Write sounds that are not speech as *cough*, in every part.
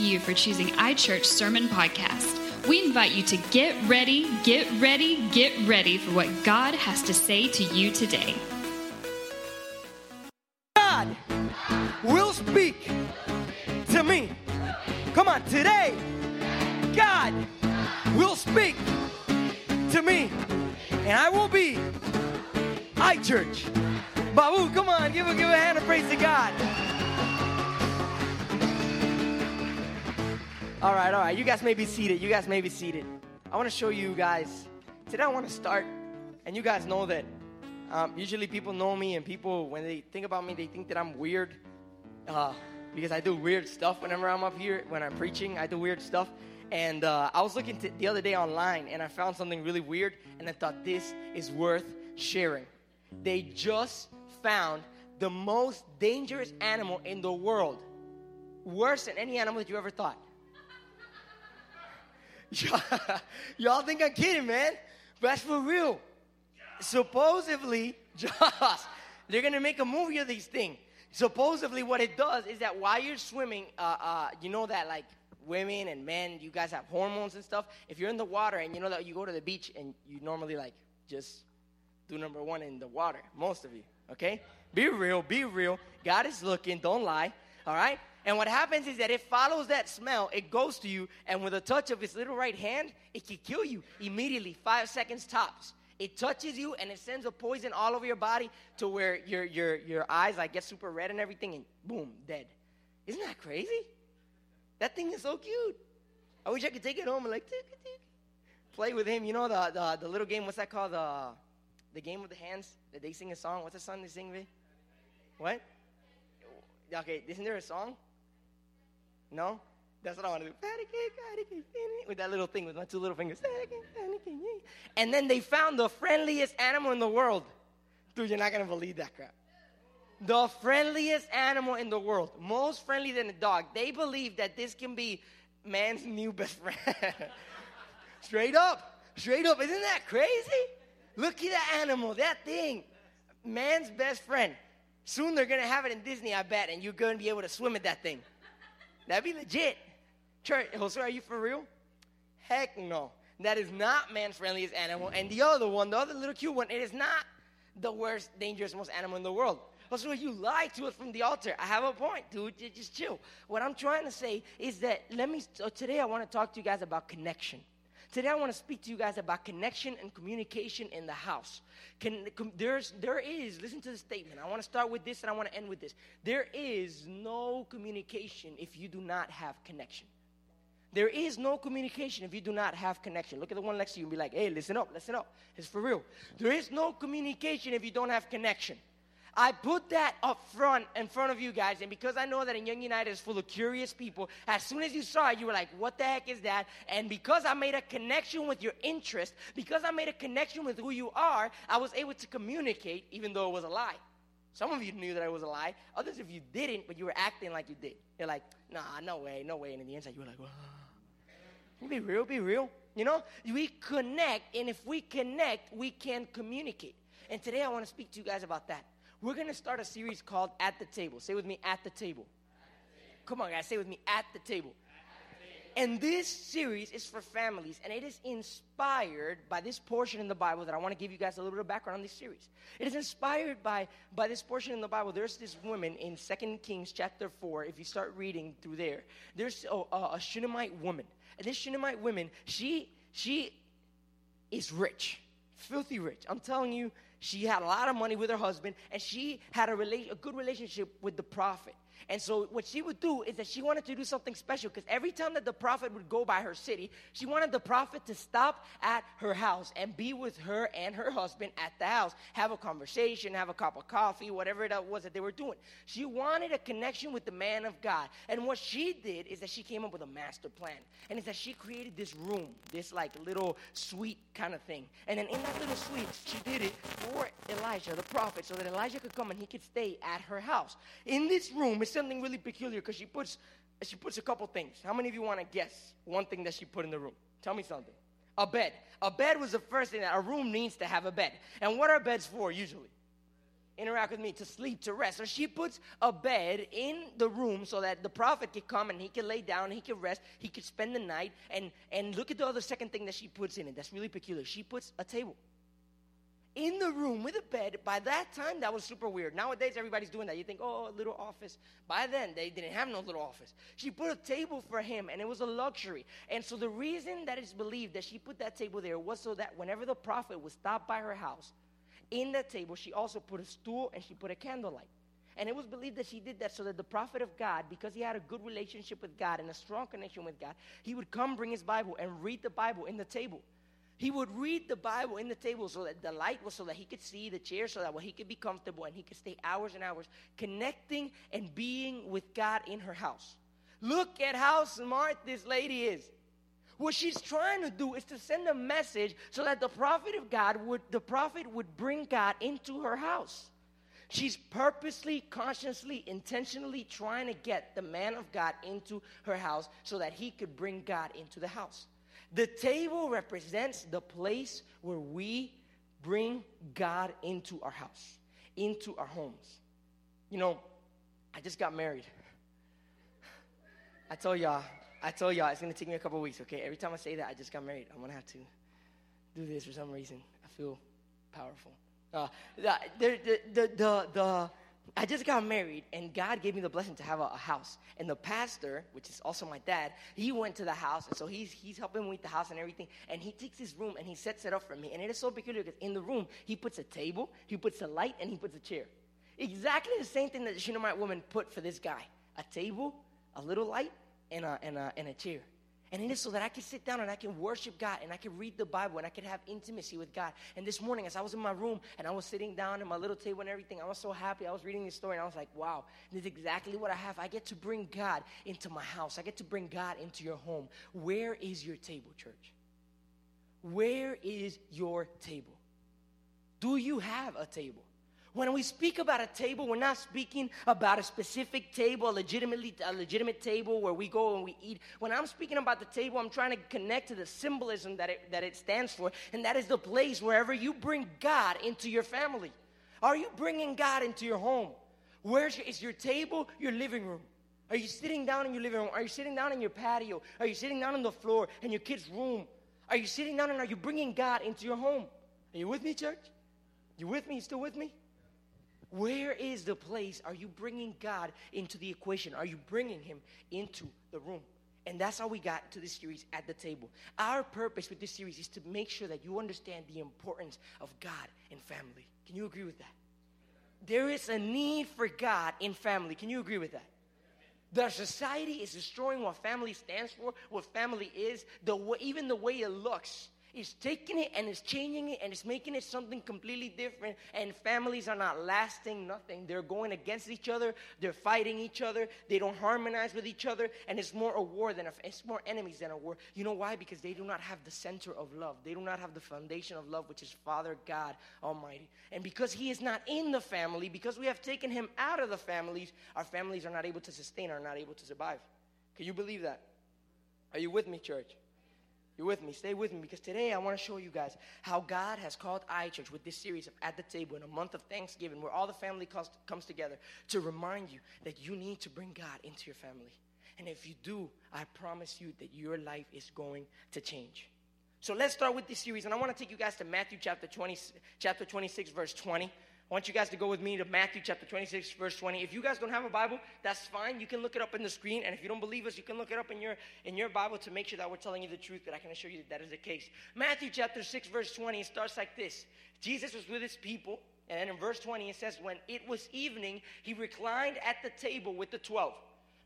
you for choosing iChurch Sermon Podcast. We invite you to get ready, get ready, get ready for what God has to say to you today. God will speak to me. Come on, today, God will speak to me, and I will be iChurch. Babu, come on, give a give a hand of praise to God. All right, all right. You guys may be seated. You guys may be seated. I want to show you guys. Today, I want to start, and you guys know that um, usually people know me, and people, when they think about me, they think that I'm weird uh, because I do weird stuff whenever I'm up here, when I'm preaching. I do weird stuff. And uh, I was looking to, the other day online, and I found something really weird, and I thought this is worth sharing. They just found the most dangerous animal in the world, worse than any animal that you ever thought. *laughs* Y'all think I'm kidding, man? That's for real. Supposedly, *laughs* Josh, they're gonna make a movie of these things. Supposedly, what it does is that while you're swimming, uh, uh, you know that like women and men, you guys have hormones and stuff. If you're in the water and you know that you go to the beach and you normally like just do number one in the water, most of you, okay? Be real, be real. God is looking, don't lie, all right? And what happens is that it follows that smell, it goes to you, and with a touch of its little right hand, it can kill you immediately, five seconds tops. It touches you and it sends a poison all over your body to where your, your, your eyes like get super red and everything, and boom, dead. Isn't that crazy? That thing is so cute. I wish I could take it home and like tick, tick, play with him. You know the, the, the little game, what's that called? The, the game of the hands that they sing a song. What's the song they sing, Vic? What? Okay, isn't there a song? No? That's what I want to do. With that little thing with my two little fingers. And then they found the friendliest animal in the world. Dude, you're not going to believe that crap. The friendliest animal in the world, most friendly than a dog. They believe that this can be man's new best *laughs* friend. straight up. Straight up. Isn't that crazy? Look at that animal, that thing. Man's best friend. Soon they're going to have it in Disney, I bet, and you're going to be able to swim at that thing. That'd be legit. Church, Jose, are you for real? Heck no. That is not man's friendliest animal. And the other one, the other little cute one, it is not the worst, dangerous, most animal in the world. Jose, you lied to us from the altar. I have a point, dude. Just chill. What I'm trying to say is that let me, so today I want to talk to you guys about connection. Today I want to speak to you guys about connection and communication in the house. Can, there's, there is, listen to the statement. I want to start with this and I want to end with this. There is no communication if you do not have connection. There is no communication if you do not have connection. Look at the one next to you and be like, hey, listen up, listen up. It's for real. There is no communication if you don't have connection. I put that up front in front of you guys, and because I know that in Young United is full of curious people, as soon as you saw it, you were like, what the heck is that? And because I made a connection with your interest, because I made a connection with who you are, I was able to communicate, even though it was a lie. Some of you knew that it was a lie. Others of you didn't, but you were acting like you did. You're like, nah, no way, no way. And in the inside, you were like, Whoa. be real, be real. You know, we connect, and if we connect, we can communicate. And today I want to speak to you guys about that. We're going to start a series called At the Table. Say with me, At the Table. Come on, guys, say with me, At the Table. And this series is for families, and it is inspired by this portion in the Bible that I want to give you guys a little bit of background on this series. It is inspired by, by this portion in the Bible. There's this woman in Second Kings chapter 4. If you start reading through there, there's oh, a, a Shunammite woman. And this Shunammite woman, she, she is rich, filthy rich. I'm telling you, she had a lot of money with her husband, and she had a, rela- a good relationship with the prophet. And so what she would do is that she wanted to do something special because every time that the prophet would go by her city, she wanted the prophet to stop at her house and be with her and her husband at the house, have a conversation, have a cup of coffee, whatever it was that they were doing. She wanted a connection with the man of God. And what she did is that she came up with a master plan. And it's that she created this room, this like little suite kind of thing. And then in that little suite, she did it for Elijah, the prophet, so that Elijah could come and he could stay at her house. In this room, it's something really peculiar because she puts she puts a couple things. How many of you want to guess one thing that she put in the room? Tell me something. A bed. A bed was the first thing that a room needs to have a bed. And what are beds for usually? interact with me, to sleep, to rest. So she puts a bed in the room so that the prophet could come and he could lay down, he could rest, he could spend the night. And, and look at the other second thing that she puts in it that's really peculiar. She puts a table in the room with a bed. By that time, that was super weird. Nowadays, everybody's doing that. You think, oh, a little office. By then, they didn't have no little office. She put a table for him, and it was a luxury. And so, the reason that it's believed that she put that table there was so that whenever the prophet would stop by her house, in that table, she also put a stool and she put a candlelight. And it was believed that she did that so that the prophet of God, because he had a good relationship with God and a strong connection with God, he would come bring his Bible and read the Bible in the table. He would read the Bible in the table so that the light was so that he could see the chair, so that well, he could be comfortable and he could stay hours and hours connecting and being with God in her house. Look at how smart this lady is. What she's trying to do is to send a message so that the prophet of God would the prophet would bring God into her house. She's purposely, consciously, intentionally trying to get the man of God into her house so that he could bring God into the house. The table represents the place where we bring God into our house, into our homes. You know, I just got married. I told y'all, I told y'all it's gonna take me a couple weeks, okay? Every time I say that, I just got married. I'm gonna have to do this for some reason. I feel powerful. Uh, the, the, the, the, the, I just got married, and God gave me the blessing to have a, a, house. And the pastor, which is also my dad, he went to the house, and so he's he's helping me with the house and everything. And he takes his room and he sets it up for me. And it is so peculiar because in the room he puts a table, he puts a light, and he puts a chair. Exactly the same thing that the Shunammite woman put for this guy: a table, a little light, and a and a, and a chair. And it is so that I can sit down and I can worship God and I can read the Bible and I can have intimacy with God. And this morning, as I was in my room and I was sitting down at my little table and everything, I was so happy. I was reading this story and I was like, wow, this is exactly what I have. I get to bring God into my house, I get to bring God into your home. Where is your table, church? Where is your table? Do you have a table? When we speak about a table, we're not speaking about a specific table, a legitimately a legitimate table where we go and we eat. When I'm speaking about the table, I'm trying to connect to the symbolism that it, that it stands for, and that is the place wherever you bring God into your family. Are you bringing God into your home? Where's your, is your table your living room? Are you sitting down in your living room? Are you sitting down in your patio? Are you sitting down on the floor in your kid's room? Are you sitting down and are you bringing God into your home? Are you with me, church? You with me? You still with me? Where is the place? Are you bringing God into the equation? Are you bringing Him into the room? And that's how we got to this series at the table. Our purpose with this series is to make sure that you understand the importance of God in family. Can you agree with that? There is a need for God in family. Can you agree with that? The society is destroying what family stands for, what family is, the way, even the way it looks. He's taking it and is changing it and is making it something completely different. And families are not lasting nothing. They're going against each other. They're fighting each other. They don't harmonize with each other. And it's more a war than a, it's more enemies than a war. You know why? Because they do not have the center of love. They do not have the foundation of love, which is Father God Almighty. And because He is not in the family, because we have taken Him out of the families, our families are not able to sustain, are not able to survive. Can you believe that? Are you with me, church? You're with me. Stay with me because today I want to show you guys how God has called iChurch with this series of At the Table in a month of Thanksgiving where all the family comes, comes together to remind you that you need to bring God into your family. And if you do, I promise you that your life is going to change. So let's start with this series. And I want to take you guys to Matthew chapter 20, chapter 26, verse 20. I want you guys to go with me to Matthew chapter 26, verse 20. If you guys don't have a Bible, that's fine. You can look it up in the screen. And if you don't believe us, you can look it up in your, in your Bible to make sure that we're telling you the truth, but I can assure you that that is the case. Matthew chapter 6, verse 20, it starts like this Jesus was with his people. And then in verse 20, it says, When it was evening, he reclined at the table with the 12.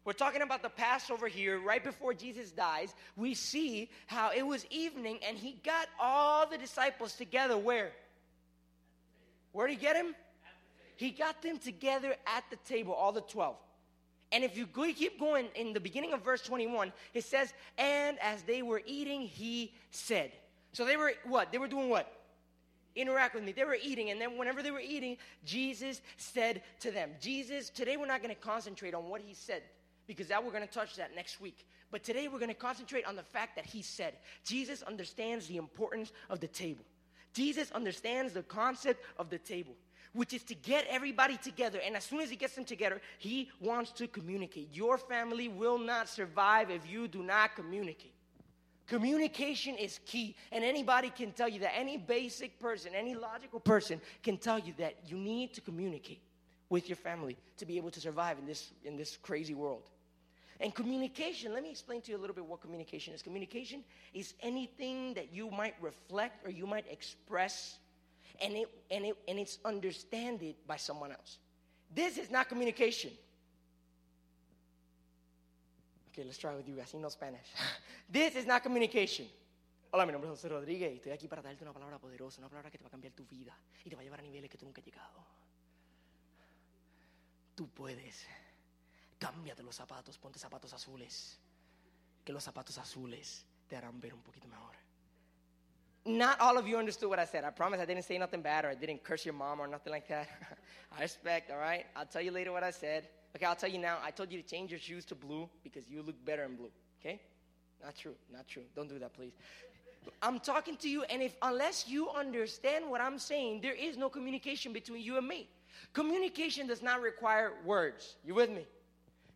We're talking about the Passover here, right before Jesus dies. We see how it was evening and he got all the disciples together where? Where did he get him? He got them together at the table, all the 12. And if you keep going in the beginning of verse 21, it says, And as they were eating, he said. So they were what? They were doing what? Interact with me. They were eating, and then whenever they were eating, Jesus said to them, Jesus, today we're not going to concentrate on what he said, because that we're going to touch that next week. But today we're going to concentrate on the fact that he said. Jesus understands the importance of the table. Jesus understands the concept of the table. which is to get everybody together. And as soon as he gets them together, he wants to communicate. Your family will not survive if you do not communicate. Communication is key, and anybody can tell you that. Any basic person, any logical person can tell you that you need to communicate with your family to be able to survive in this, in this crazy world. And communication, let me explain to you a little bit what communication is. Communication is anything that you might reflect or you might express, and, it, and, it, and it's understood by someone else. This is not communication. Okay, let's try with you guys. You know Spanish. *laughs* this is not communication. Hola, mi nombre es José Rodríguez y estoy aquí para darte una palabra poderosa, una palabra que te va a cambiar tu vida y te va a llevar a niveles que tú nunca has llegado. Tú puedes. Cámbiate los zapatos, ponte zapatos azules. Que los zapatos azules te harán ver un poquito mejor. Not all of you understood what I said. I promise I didn't say nothing bad or I didn't curse your mom or nothing like that. *laughs* I respect, all right? I'll tell you later what I said. Okay, I'll tell you now. I told you to change your shoes to blue because you look better in blue. Okay? Not true. Not true. Don't do that, please. I'm talking to you, and if unless you understand what I'm saying, there is no communication between you and me. Communication does not require words. You with me?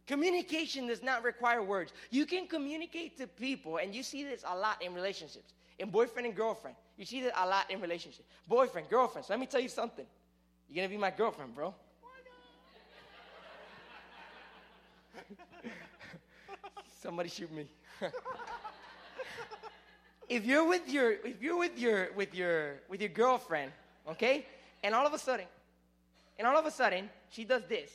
Communication does not require words. You can communicate to people, and you see this a lot in relationships, in boyfriend and girlfriend. You see this a lot in relationships. Boyfriend, girlfriend. So let me tell you something. You're gonna be my girlfriend, bro. *laughs* Somebody shoot me. *laughs* if you're with your if you're with your with your with your girlfriend, okay? And all of a sudden, and all of a sudden, she does this.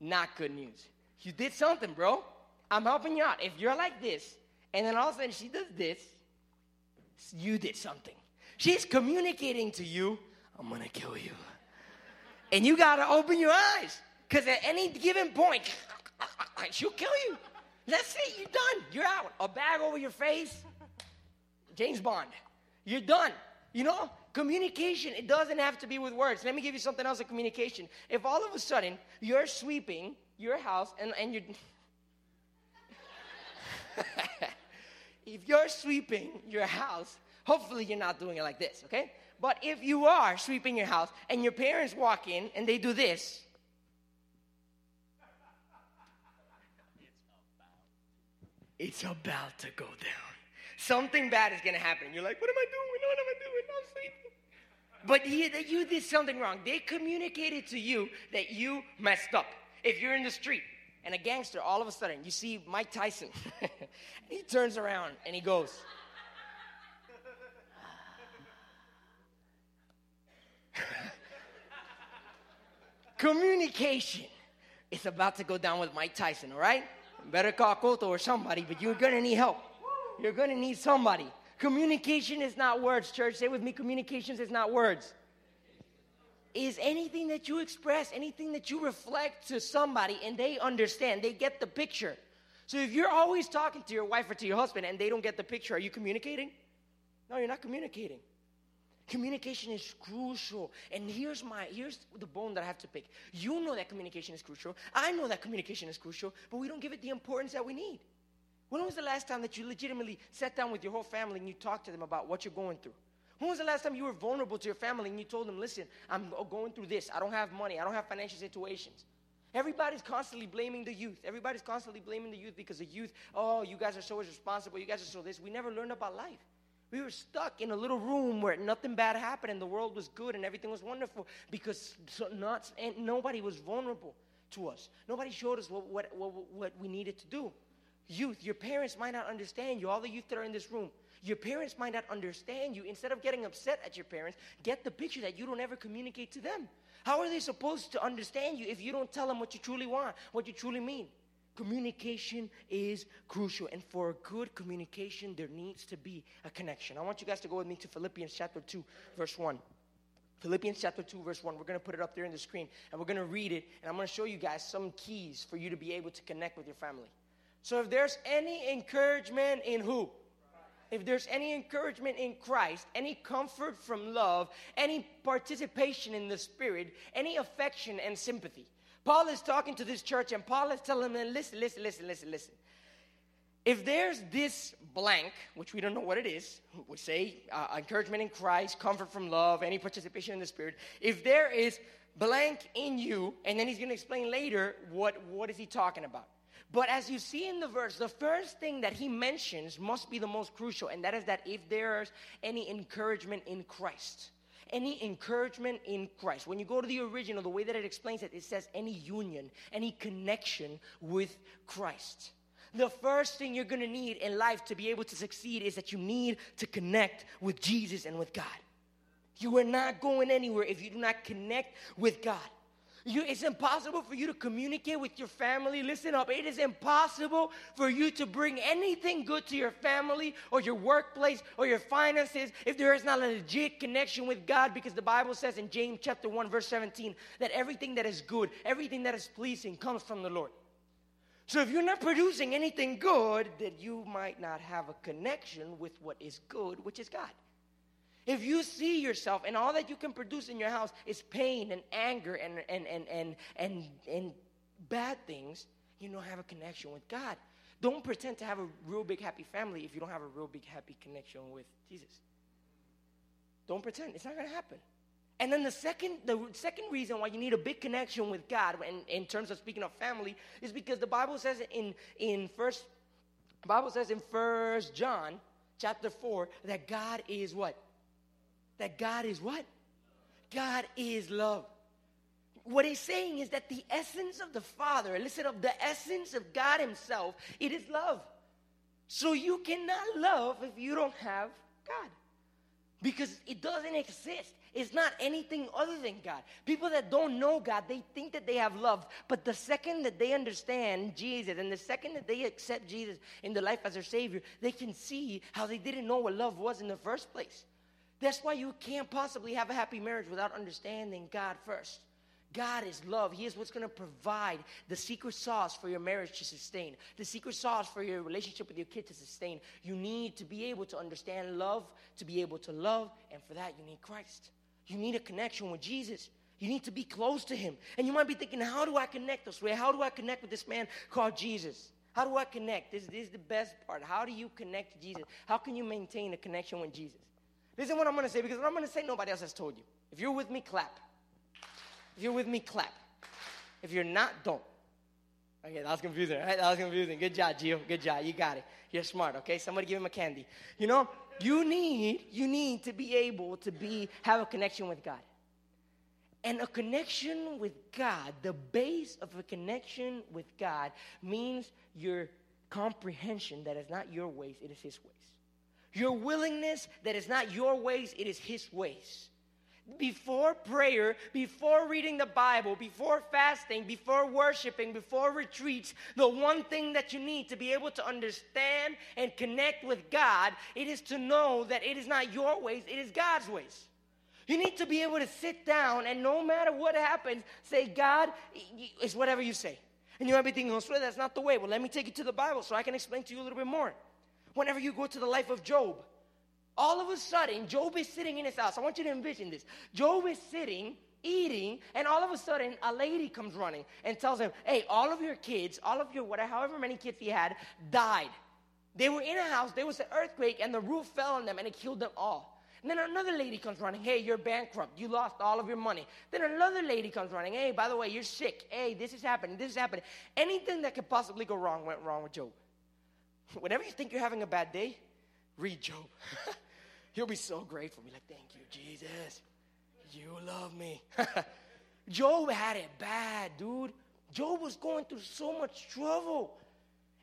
Not good news. You did something, bro. I'm helping you out. If you're like this, and then all of a sudden she does this, you did something. She's communicating to you, I'm gonna kill you. And you gotta open your eyes. Because at any given point, *laughs* she'll kill you. That's it, you're done. You're out. A bag over your face, James Bond. You're done. You know, communication, it doesn't have to be with words. Let me give you something else in communication. If all of a sudden you're sweeping your house and, and you're. *laughs* if you're sweeping your house, hopefully you're not doing it like this, okay? But if you are sweeping your house and your parents walk in and they do this, it's about to go down. Something bad is gonna happen. You're like, what am I doing? What am I doing? I'm sleeping. But that you did something wrong. They communicated to you that you messed up. If you're in the street and a gangster, all of a sudden, you see Mike Tyson. *laughs* he turns around and he goes, *laughs* Communication is about to go down with Mike Tyson, all right? Better call Koto or somebody, but you're gonna need help. You're gonna need somebody. Communication is not words, church. Say with me, communications is not words. Is anything that you express, anything that you reflect to somebody and they understand, they get the picture. So if you're always talking to your wife or to your husband and they don't get the picture, are you communicating? No, you're not communicating. Communication is crucial. And here's my here's the bone that I have to pick. You know that communication is crucial. I know that communication is crucial, but we don't give it the importance that we need. When was the last time that you legitimately sat down with your whole family and you talked to them about what you're going through? When was the last time you were vulnerable to your family and you told them, listen, I'm going through this. I don't have money. I don't have financial situations. Everybody's constantly blaming the youth. Everybody's constantly blaming the youth because the youth, oh, you guys are so irresponsible. You guys are so this. We never learned about life. We were stuck in a little room where nothing bad happened and the world was good and everything was wonderful because not, and nobody was vulnerable to us. Nobody showed us what, what, what, what we needed to do. Youth, your parents might not understand you. All the youth that are in this room, your parents might not understand you. Instead of getting upset at your parents, get the picture that you don't ever communicate to them. How are they supposed to understand you if you don't tell them what you truly want, what you truly mean? Communication is crucial. And for good communication, there needs to be a connection. I want you guys to go with me to Philippians chapter 2, verse 1. Philippians chapter 2, verse 1. We're going to put it up there in the screen and we're going to read it. And I'm going to show you guys some keys for you to be able to connect with your family. So if there's any encouragement in who? If there's any encouragement in Christ, any comfort from love, any participation in the Spirit, any affection and sympathy, Paul is talking to this church and Paul is telling them, listen, listen, listen, listen, listen. if there's this blank, which we don't know what it is, we say uh, encouragement in Christ, comfort from love, any participation in the Spirit. If there is blank in you, and then he's going to explain later what, what is he talking about. But as you see in the verse, the first thing that he mentions must be the most crucial, and that is that if there's any encouragement in Christ, any encouragement in Christ. When you go to the original, the way that it explains it, it says any union, any connection with Christ. The first thing you're gonna need in life to be able to succeed is that you need to connect with Jesus and with God. You are not going anywhere if you do not connect with God. You, it's impossible for you to communicate with your family. Listen up. It is impossible for you to bring anything good to your family or your workplace or your finances if there is not a legit connection with God because the Bible says in James chapter 1 verse 17 that everything that is good, everything that is pleasing comes from the Lord. So if you're not producing anything good, then you might not have a connection with what is good, which is God. If you see yourself and all that you can produce in your house is pain and anger and, and, and, and, and, and bad things, you don't have a connection with God. Don't pretend to have a real big happy family if you don't have a real big happy connection with Jesus. Don't pretend. It's not going to happen. And then the second, the second reason why you need a big connection with God in, in terms of speaking of family is because the Bible says in, in first, Bible says in first John chapter 4 that God is what? That God is what? God is love. What he's saying is that the essence of the Father, listen up, the essence of God Himself, it is love. So you cannot love if you don't have God. Because it doesn't exist. It's not anything other than God. People that don't know God, they think that they have love. But the second that they understand Jesus and the second that they accept Jesus in their life as their Savior, they can see how they didn't know what love was in the first place. That's why you can't possibly have a happy marriage without understanding God first. God is love. He is what's going to provide the secret sauce for your marriage to sustain, the secret sauce for your relationship with your kid to sustain. You need to be able to understand love, to be able to love, and for that, you need Christ. You need a connection with Jesus. You need to be close to Him. And you might be thinking, how do I connect this way? How do I connect with this man called Jesus? How do I connect? This, this is the best part. How do you connect to Jesus? How can you maintain a connection with Jesus? Listen what I'm going to say because what I'm going to say, nobody else has told you. If you're with me, clap. If you're with me, clap. If you're not, don't. Okay, that was confusing, right? That was confusing. Good job, Gio. Good job. You got it. You're smart, okay? Somebody give him a candy. You know, you need, you need to be able to be, have a connection with God. And a connection with God, the base of a connection with God means your comprehension that is not your ways, it is His ways. Your willingness that is not your ways, it is His ways. Before prayer, before reading the Bible, before fasting, before worshiping, before retreats, the one thing that you need to be able to understand and connect with God, it is to know that it is not your ways, it is God's ways. You need to be able to sit down and no matter what happens, say, God, it's whatever you say. And you might be thinking, oh, that's not the way. Well, let me take you to the Bible so I can explain to you a little bit more whenever you go to the life of Job. All of a sudden, Job is sitting in his house. I want you to envision this. Job is sitting, eating, and all of a sudden, a lady comes running and tells him, Hey, all of your kids, all of your whatever, however many kids he had, died. They were in a house, there was an earthquake, and the roof fell on them and it killed them all. And then another lady comes running, hey, you're bankrupt. You lost all of your money. Then another lady comes running, hey, by the way, you're sick. Hey, this is happening, this is happening. Anything that could possibly go wrong went wrong with Job. Whenever you think you're having a bad day, read Job. *laughs* He'll be so grateful. Be like, thank you, Jesus. You love me. *laughs* Job had it bad, dude. Job was going through so much trouble.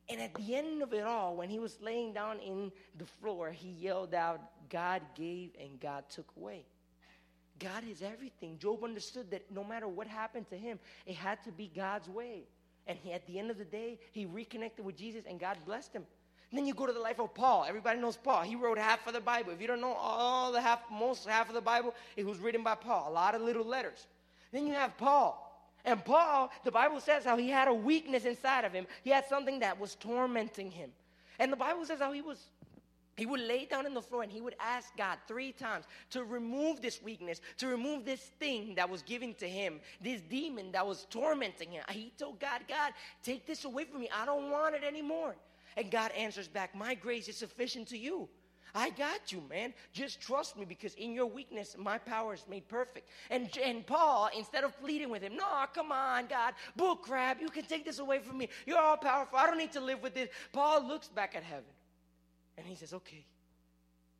And at the end of it all, when he was laying down in the floor, he yelled out, God gave and God took away. God is everything. Job understood that no matter what happened to him, it had to be God's way. And he, at the end of the day, he reconnected with Jesus and God blessed him. And then you go to the life of Paul. Everybody knows Paul. He wrote half of the Bible. If you don't know all the half, most half of the Bible, it was written by Paul. A lot of little letters. Then you have Paul. And Paul, the Bible says how he had a weakness inside of him. He had something that was tormenting him. And the Bible says how he was he would lay down on the floor and he would ask God three times to remove this weakness, to remove this thing that was given to him, this demon that was tormenting him. He told God, God, take this away from me. I don't want it anymore. And God answers back, My grace is sufficient to you. I got you, man. Just trust me because in your weakness, my power is made perfect. And, and Paul, instead of pleading with him, no, come on, God, bull crap, you can take this away from me. You're all powerful. I don't need to live with this. Paul looks back at heaven and he says, okay,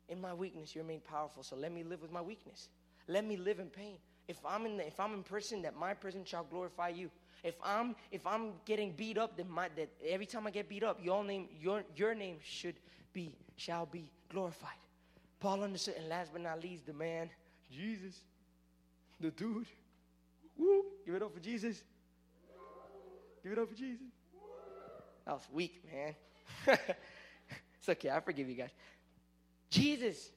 in my weakness, you're made powerful. So let me live with my weakness. Let me live in pain. If I'm in, the, if I'm in prison, that my prison shall glorify you. If I'm if I'm getting beat up, then my that every time I get beat up, your name your your name should be shall be glorified. Paul understood, and last but not least, the man, Jesus, the dude. Woo! Give it up for Jesus. Give it up for Jesus. That was weak, man. *laughs* it's okay, I forgive you guys. Jesus,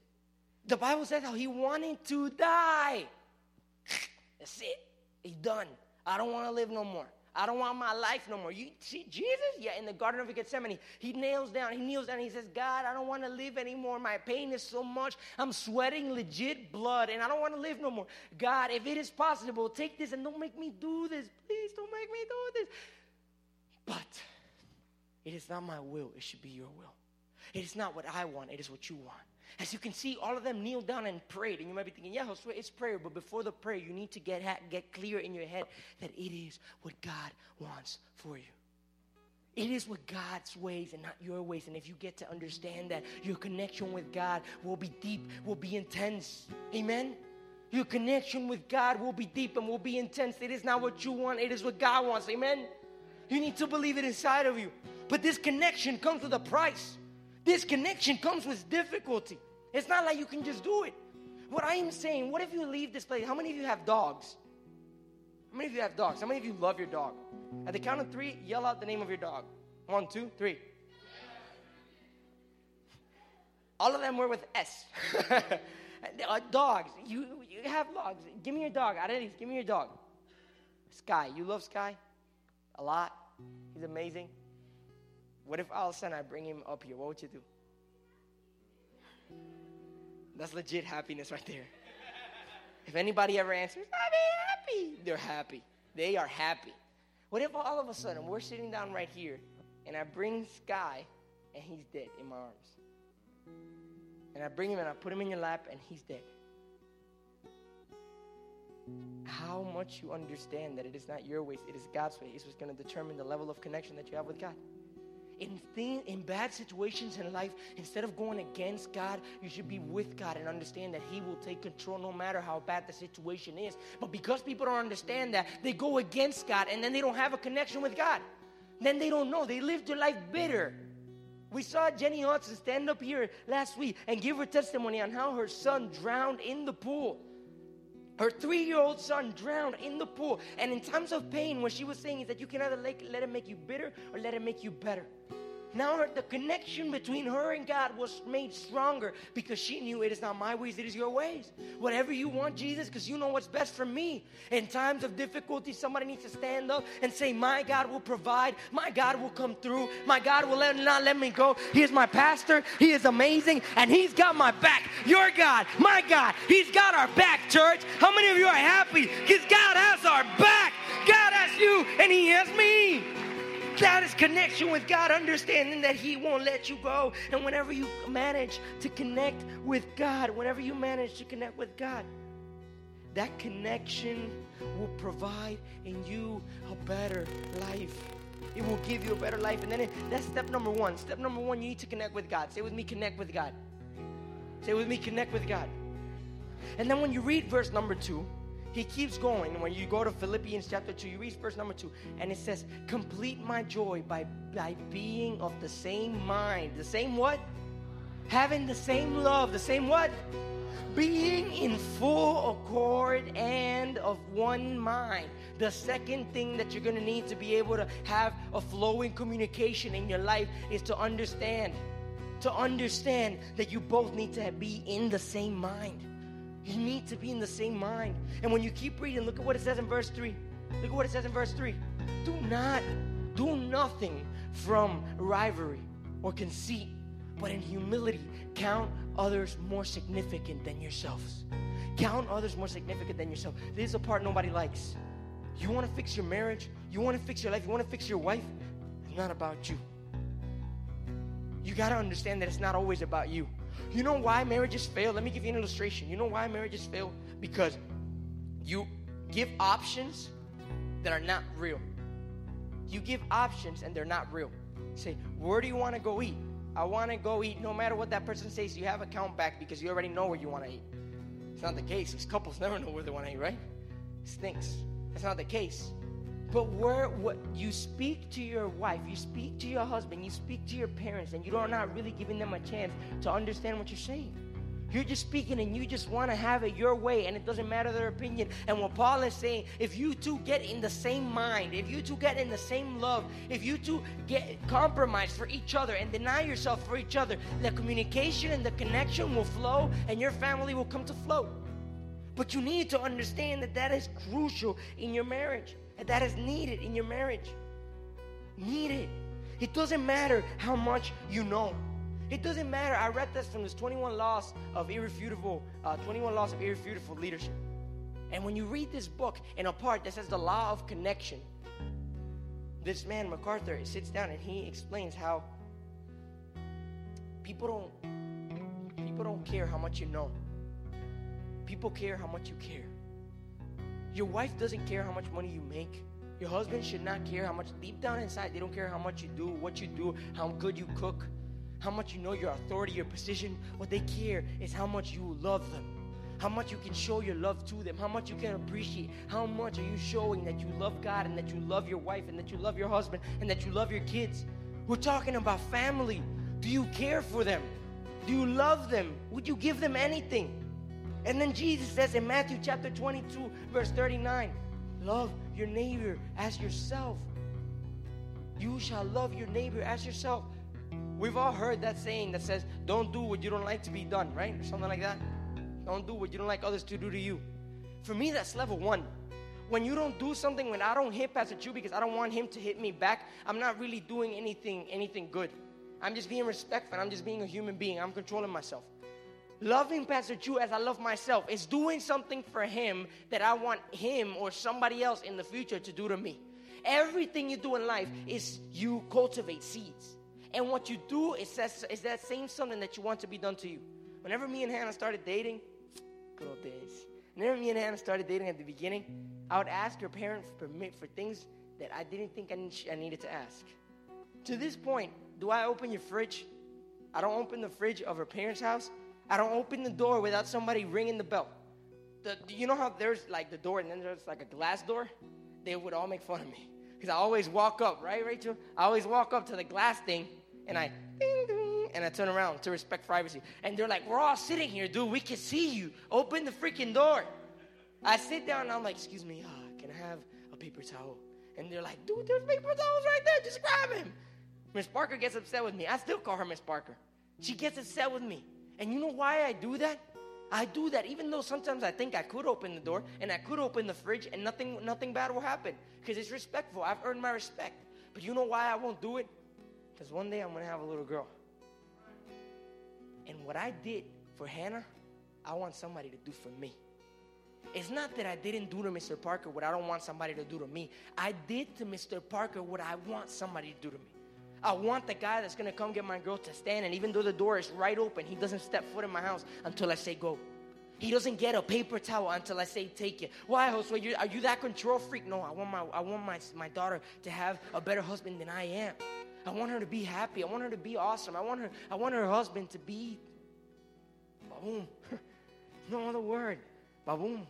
the Bible says how he wanted to die. That's it. He's done. I don't want to live no more. I don't want my life no more. You see Jesus? Yeah, in the Garden of Gethsemane, he nails down, he kneels down, he says, God, I don't want to live anymore. My pain is so much. I'm sweating legit blood, and I don't want to live no more. God, if it is possible, take this and don't make me do this. Please don't make me do this. But it is not my will, it should be your will. It is not what I want, it is what you want. As you can see, all of them kneel down and prayed. And you might be thinking, yeah, Josue, it's prayer. But before the prayer, you need to get, get clear in your head that it is what God wants for you. It is with God's ways and not your ways. And if you get to understand that, your connection with God will be deep, will be intense. Amen? Your connection with God will be deep and will be intense. It is not what you want, it is what God wants. Amen? You need to believe it inside of you. But this connection comes with a price. This connection comes with difficulty. It's not like you can just do it. What I am saying, what if you leave this place? How many of you have dogs? How many of you have dogs? How many of you love your dog? At the count of three, yell out the name of your dog. One, two, three. All of them were with S. *laughs* uh, dogs. You, you have dogs. Give me your dog. Arelis, give me your dog. Sky. You love Sky? A lot. He's amazing. What if all of a sudden I bring him up here? What would you do? That's legit happiness right there. If anybody ever answers, I'm happy, they're happy. They are happy. What if all of a sudden we're sitting down right here and I bring Sky and he's dead in my arms? And I bring him and I put him in your lap and he's dead. How much you understand that it is not your ways, it is God's way, is what's going to determine the level of connection that you have with God in, thing, in bad situations in life, instead of going against God, you should be with God and understand that He will take control no matter how bad the situation is. But because people don't understand that, they go against God and then they don't have a connection with God. Then they don't know. They live their life bitter. We saw Jenny Hudson stand up here last week and give her testimony on how her son drowned in the pool. Her three year old son drowned in the pool. And in times of pain, what she was saying is that you can either let, let it make you bitter or let it make you better. Now the connection between her and God was made stronger because she knew it is not my ways, it is your ways. Whatever you want, Jesus, because you know what's best for me. In times of difficulty, somebody needs to stand up and say, My God will provide, my God will come through, my God will let, not let me go. He is my pastor, He is amazing, and He's got my back. Your God, my God, He's got our back, church. How many of you are happy? Because God has our back. God has you, and He has me. That is connection with God, understanding that He won't let you go. And whenever you manage to connect with God, whenever you manage to connect with God, that connection will provide in you a better life. It will give you a better life. And then it, that's step number one. Step number one, you need to connect with God. Say with me, connect with God. Say with me, connect with God. And then when you read verse number two, he keeps going. When you go to Philippians chapter 2, you read verse number 2, and it says, Complete my joy by, by being of the same mind. The same what? Having the same love. The same what? Being in full accord and of one mind. The second thing that you're going to need to be able to have a flowing communication in your life is to understand. To understand that you both need to be in the same mind. You need to be in the same mind. And when you keep reading, look at what it says in verse 3. Look at what it says in verse 3. Do not, do nothing from rivalry or conceit, but in humility count others more significant than yourselves. Count others more significant than yourself. This is a part nobody likes. You want to fix your marriage, you want to fix your life, you want to fix your wife, it's not about you. You got to understand that it's not always about you. You know why marriages fail? Let me give you an illustration. You know why marriages fail? Because you give options that are not real. You give options and they're not real. say, where do you want to go eat? I want to go eat no matter what that person says. You have a count back because you already know where you want to eat. It's not the case. These couples never know where they want to eat, right? Stinks. That's not the case. But where what you speak to your wife, you speak to your husband, you speak to your parents, and you are not really giving them a chance to understand what you're saying. You're just speaking and you just want to have it your way, and it doesn't matter their opinion. And what Paul is saying, if you two get in the same mind, if you two get in the same love, if you two get compromised for each other and deny yourself for each other, the communication and the connection will flow, and your family will come to flow. But you need to understand that that is crucial in your marriage, that is needed in your marriage. Needed. It doesn't matter how much you know. It doesn't matter. I read this from this 21 laws of irrefutable, uh, 21 laws of irrefutable leadership. And when you read this book in a part that says the law of connection, this man MacArthur sits down and he explains how people don't people don't care how much you know. People care how much you care. Your wife doesn't care how much money you make. Your husband should not care how much deep down inside they don't care how much you do, what you do, how good you cook how much you know your authority, your position. What they care is how much you love them, how much you can show your love to them, how much you can appreciate, how much are you showing that you love God and that you love your wife and that you love your husband and that you love your kids. We're talking about family. Do you care for them? Do you love them? Would you give them anything? And then Jesus says in Matthew chapter 22, verse 39, love your neighbor as yourself. You shall love your neighbor as yourself. We've all heard that saying that says, Don't do what you don't like to be done, right? Or something like that. Don't do what you don't like others to do to you. For me, that's level one. When you don't do something, when I don't hit Pastor Chu because I don't want him to hit me back, I'm not really doing anything, anything good. I'm just being respectful. I'm just being a human being. I'm controlling myself. Loving Pastor Chu as I love myself is doing something for him that I want him or somebody else in the future to do to me. Everything you do in life is you cultivate seeds. And what you do is that, is that same something that you want to be done to you. Whenever me and Hannah started dating, good old days. Whenever me and Hannah started dating at the beginning, I would ask her parents permit for things that I didn't think I, needed to ask. To this point, do I open your fridge? I don't open the fridge of her parents' house. I don't open the door without somebody ringing the bell. The, you know how there's like the door and then there's like a glass door? They would all make fun of me. Because I always walk up, right, Rachel? I always walk up to the glass thing and I ding, ding, and I turn around to respect privacy. And they're like, We're all sitting here, dude. We can see you. Open the freaking door. I sit down and I'm like, Excuse me, uh, can I have a paper towel? And they're like, Dude, there's paper towels right there. Just grab him. Miss Parker gets upset with me. I still call her Miss Parker. She gets upset with me. And you know why I do that? I do that even though sometimes I think I could open the door and I could open the fridge and nothing nothing bad will happen because it's respectful. I've earned my respect. But you know why I won't do it? Because one day I'm going to have a little girl. And what I did for Hannah, I want somebody to do for me. It's not that I didn't do to Mr. Parker what I don't want somebody to do to me. I did to Mr. Parker what I want somebody to do to me. I want the guy that's gonna come get my girl to stand, and even though the door is right open, he doesn't step foot in my house until I say go. He doesn't get a paper towel until I say take it. Why, Josue? You, are you that control freak? No, I want my I want my, my daughter to have a better husband than I am. I want her to be happy. I want her to be awesome. I want her, I want her husband to be boom. *laughs* no other word. Boom.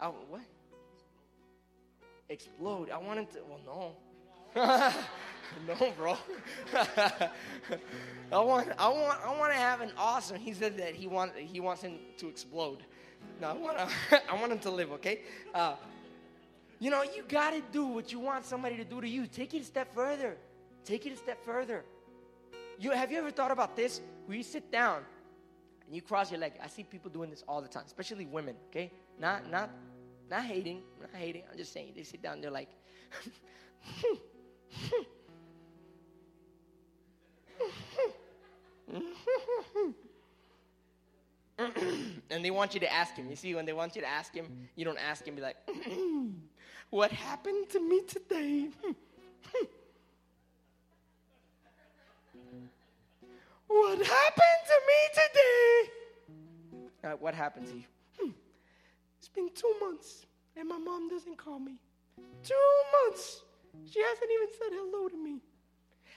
I, what? Explode. I want him to, well, no. *laughs* *laughs* no, bro. *laughs* I want, I want, I want to have an awesome. He said that he want, he wants him to explode. No, I want, *laughs* I want him to live. Okay. Uh, you know, you got to do what you want somebody to do to you. Take it a step further. Take it a step further. You, have you ever thought about this? Where you sit down and you cross your leg. I see people doing this all the time, especially women, okay? Not, not, not hating, not hating. I'm just saying, they sit down, they're like, *laughs* and they want you to ask him. You see, when they want you to ask him, you don't ask him, be like, *clears throat* what happened to me today? *laughs* What happened to me today? Uh, what happened to you? Hmm. It's been two months and my mom doesn't call me. Two months. She hasn't even said hello to me.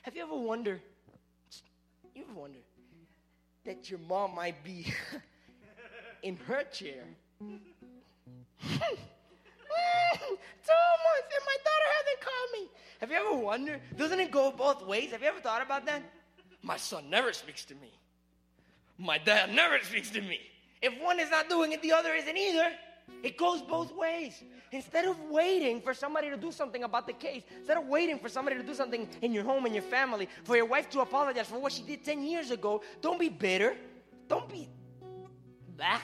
Have you ever wondered? You wonder that your mom might be *laughs* in her chair? *laughs* Two months and my daughter hasn't called me. Have you ever wondered? Doesn't it go both ways? Have you ever thought about that? My son never speaks to me. My dad never *laughs* speaks to me. If one is not doing it, the other isn't either. It goes both ways. Instead of waiting for somebody to do something about the case, instead of waiting for somebody to do something in your home and your family, for your wife to apologize for what she did 10 years ago, don't be bitter. Don't be that.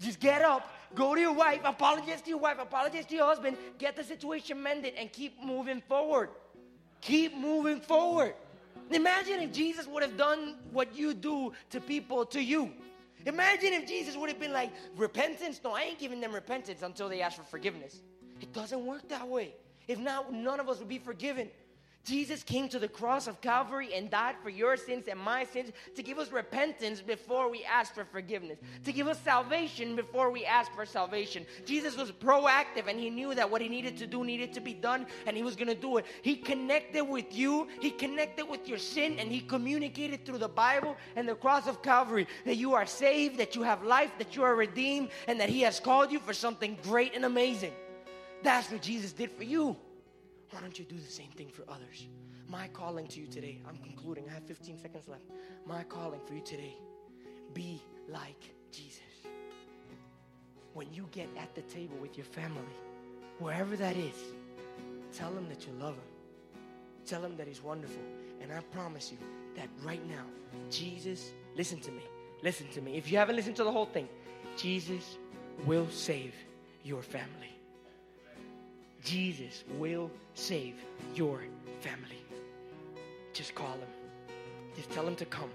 Just get up, go to your wife, apologize to your wife, apologize to your husband, get the situation mended, and keep moving forward. Keep moving forward. Imagine if Jesus would have done what you do to people to you. Imagine if Jesus would have been like, repentance? No, I ain't giving them repentance until they ask for forgiveness. It doesn't work that way. If not, none of us would be forgiven. Jesus came to the cross of Calvary and died for your sins and my sins to give us repentance before we ask for forgiveness, to give us salvation before we ask for salvation. Jesus was proactive and he knew that what he needed to do needed to be done and he was going to do it. He connected with you, he connected with your sin, and he communicated through the Bible and the cross of Calvary that you are saved, that you have life, that you are redeemed, and that he has called you for something great and amazing. That's what Jesus did for you. Why don't you do the same thing for others? My calling to you today, I'm concluding, I have 15 seconds left. My calling for you today, be like Jesus. When you get at the table with your family, wherever that is, tell them that you love them. Tell them that He's wonderful. And I promise you that right now, Jesus, listen to me, listen to me. If you haven't listened to the whole thing, Jesus will save your family. Jesus will save your family. Just call him. Just tell him to come,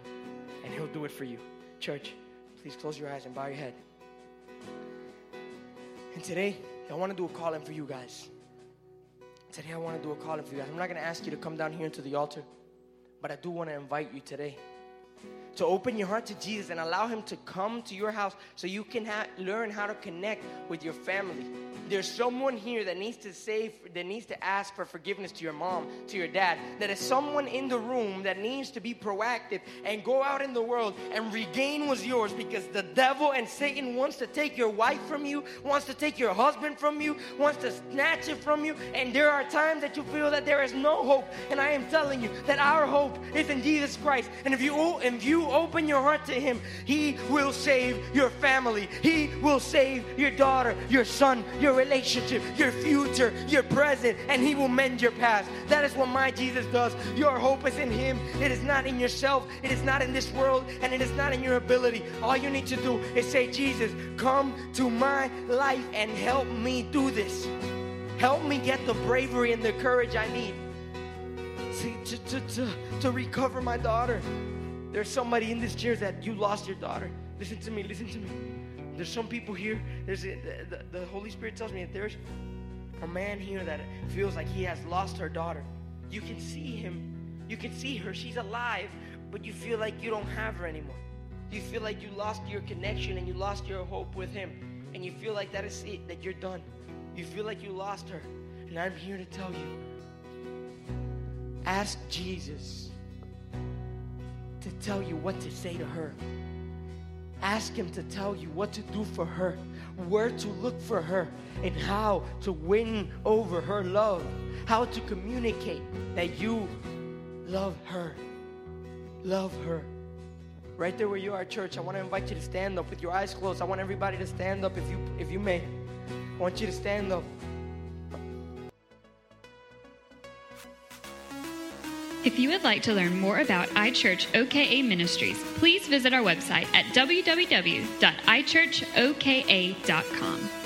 and he'll do it for you. Church, please close your eyes and bow your head. And today, I want to do a calling for you guys. Today, I want to do a calling for you guys. I'm not going to ask you to come down here into the altar, but I do want to invite you today to open your heart to Jesus and allow Him to come to your house so you can ha- learn how to connect with your family. There's someone here that needs to say, that needs to ask for forgiveness to your mom, to your dad. That is someone in the room that needs to be proactive and go out in the world and regain what's yours because the devil and Satan wants to take your wife from you, wants to take your husband from you, wants to snatch it from you. And there are times that you feel that there is no hope. And I am telling you that our hope is in Jesus Christ. And if you if you open your heart to Him, He will save your family. He will save your daughter, your son, your relationship, your future, your present, and He will mend your past. That is what my Jesus does. Your hope is in Him. It is not in yourself. It is not in this world, and it is not in your ability. All you need to do is say, Jesus, come to my life and help me do this. Help me get the bravery and the courage I need to, to, to, to recover my daughter. There's somebody in this chair that you lost your daughter. Listen to me, listen to me. There's some people here. There's a, the, the, the Holy Spirit tells me that there's a man here that feels like he has lost her daughter. You can see him, you can see her, she's alive, but you feel like you don't have her anymore. You feel like you lost your connection and you lost your hope with him. And you feel like that is it, that you're done. You feel like you lost her. And I'm here to tell you ask Jesus to tell you what to say to her. Ask Him to tell you what to do for her, where to look for her, and how to win over her love, how to communicate that you love her. Love her. Right there where you are, church, I want to invite you to stand up with your eyes closed. I want everybody to stand up if you if you may. I want you to stand up. If you would like to learn more about iChurch OKA Ministries, please visit our website at www.ichurchoka.com.